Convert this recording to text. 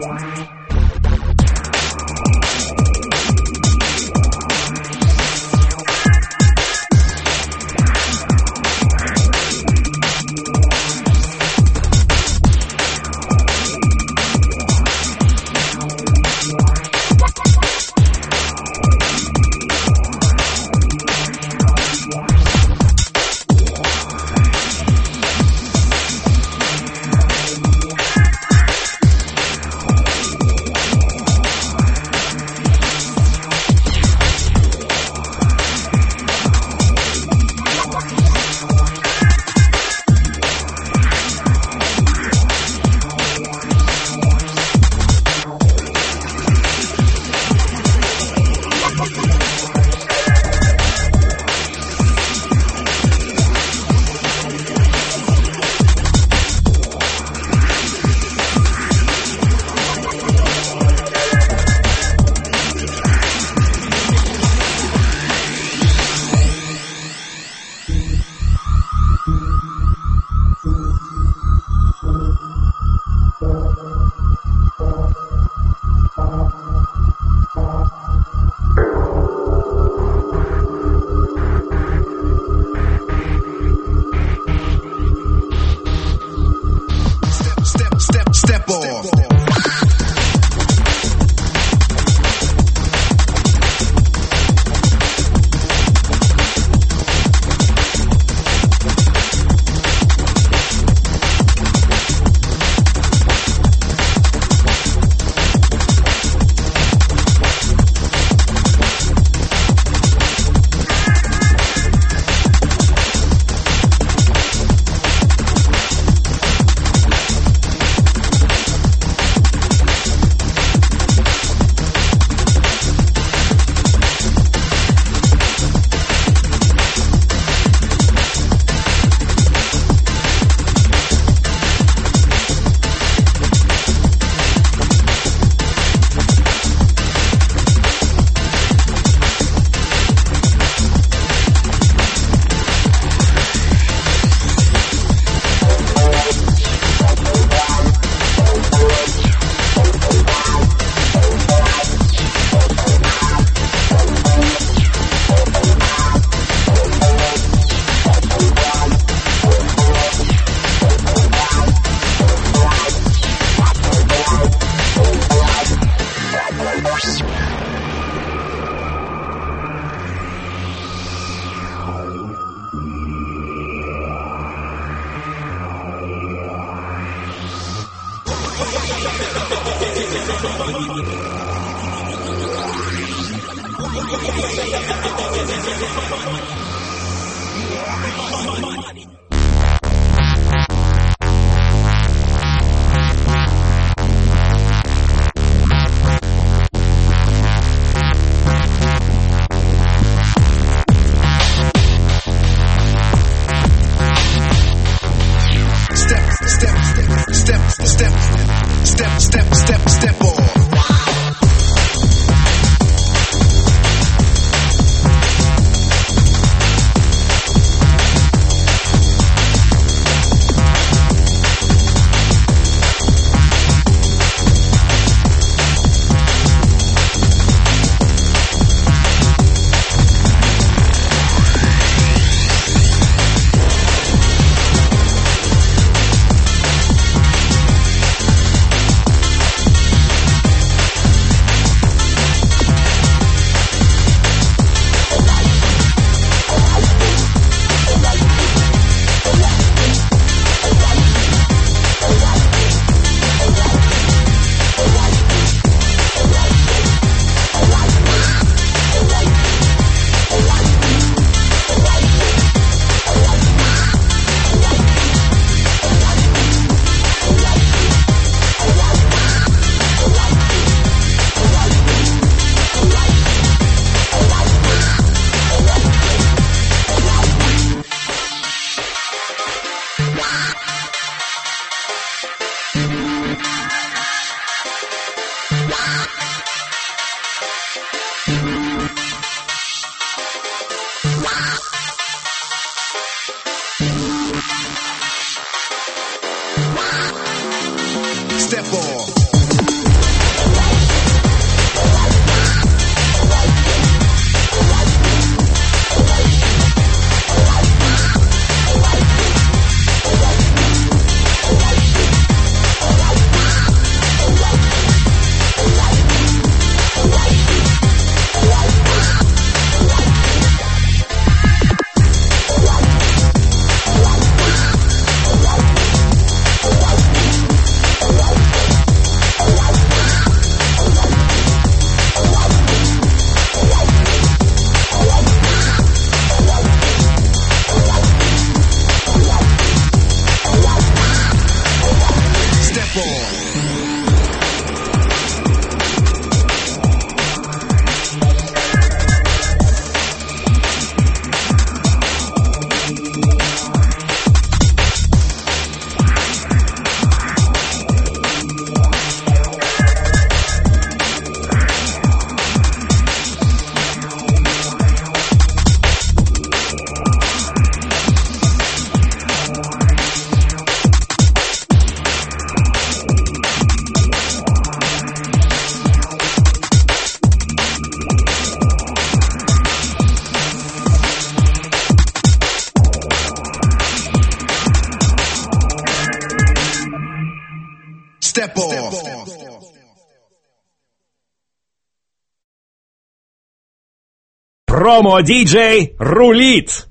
Wow. Money. four. Step off. Step off. Step off. Промо-диджей рулит!